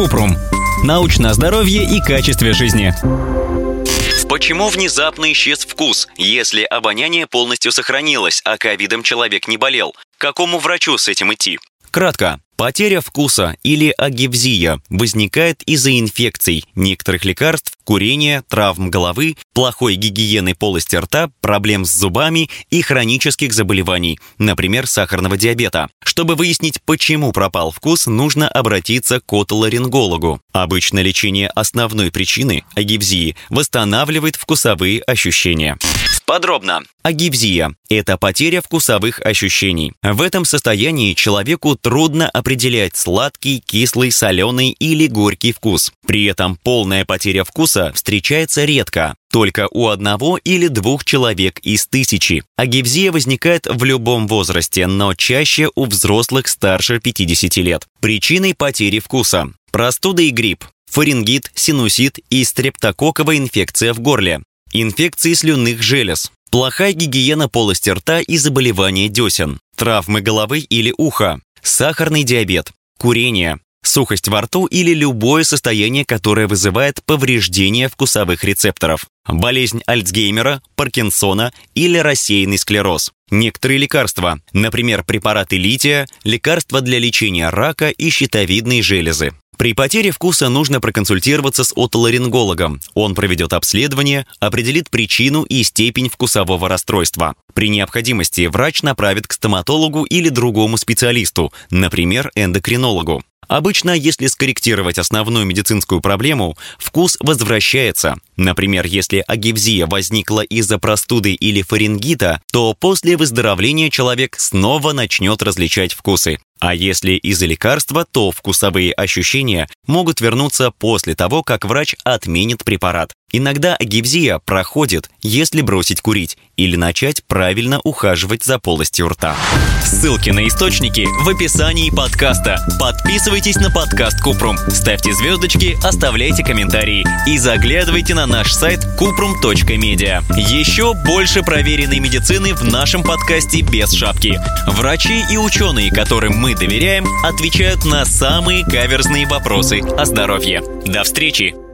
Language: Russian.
Купрум. Научное здоровье и качестве жизни. Почему внезапно исчез вкус, если обоняние полностью сохранилось, а ковидом человек не болел? К какому врачу с этим идти? Кратко. Потеря вкуса или агивзия возникает из-за инфекций, некоторых лекарств, курения, травм головы, плохой гигиены полости рта, проблем с зубами и хронических заболеваний, например, сахарного диабета. Чтобы выяснить, почему пропал вкус, нужно обратиться к отоларингологу. Обычно лечение основной причины агивзии восстанавливает вкусовые ощущения. Подробно. Агивзия – это потеря вкусовых ощущений. В этом состоянии человеку трудно определять сладкий, кислый, соленый или горький вкус. При этом полная потеря вкуса встречается редко, только у одного или двух человек из тысячи. Агивзия возникает в любом возрасте, но чаще у взрослых старше 50 лет. Причиной потери вкуса – простуда и грипп, фарингит, синусит и стрептококковая инфекция в горле, инфекции слюнных желез, плохая гигиена полости рта и заболевания десен, травмы головы или уха, сахарный диабет, курение, сухость во рту или любое состояние, которое вызывает повреждение вкусовых рецепторов, болезнь Альцгеймера, Паркинсона или рассеянный склероз. Некоторые лекарства, например, препараты лития, лекарства для лечения рака и щитовидной железы. При потере вкуса нужно проконсультироваться с отоларингологом. Он проведет обследование, определит причину и степень вкусового расстройства. При необходимости врач направит к стоматологу или другому специалисту, например, эндокринологу. Обычно, если скорректировать основную медицинскую проблему, вкус возвращается. Например, если агивзия возникла из-за простуды или фарингита, то после выздоровления человек снова начнет различать вкусы. А если из-за лекарства, то вкусовые ощущения могут вернуться после того, как врач отменит препарат. Иногда агивзия проходит, если бросить курить или начать правильно ухаживать за полостью рта. Ссылки на источники в описании подкаста. Подписывайтесь на подкаст Купрум, ставьте звездочки, оставляйте комментарии и заглядывайте на наш сайт kuprum.media. Еще больше проверенной медицины в нашем подкасте без шапки. Врачи и ученые, которым мы доверяем, отвечают на самые каверзные вопросы о здоровье. До встречи!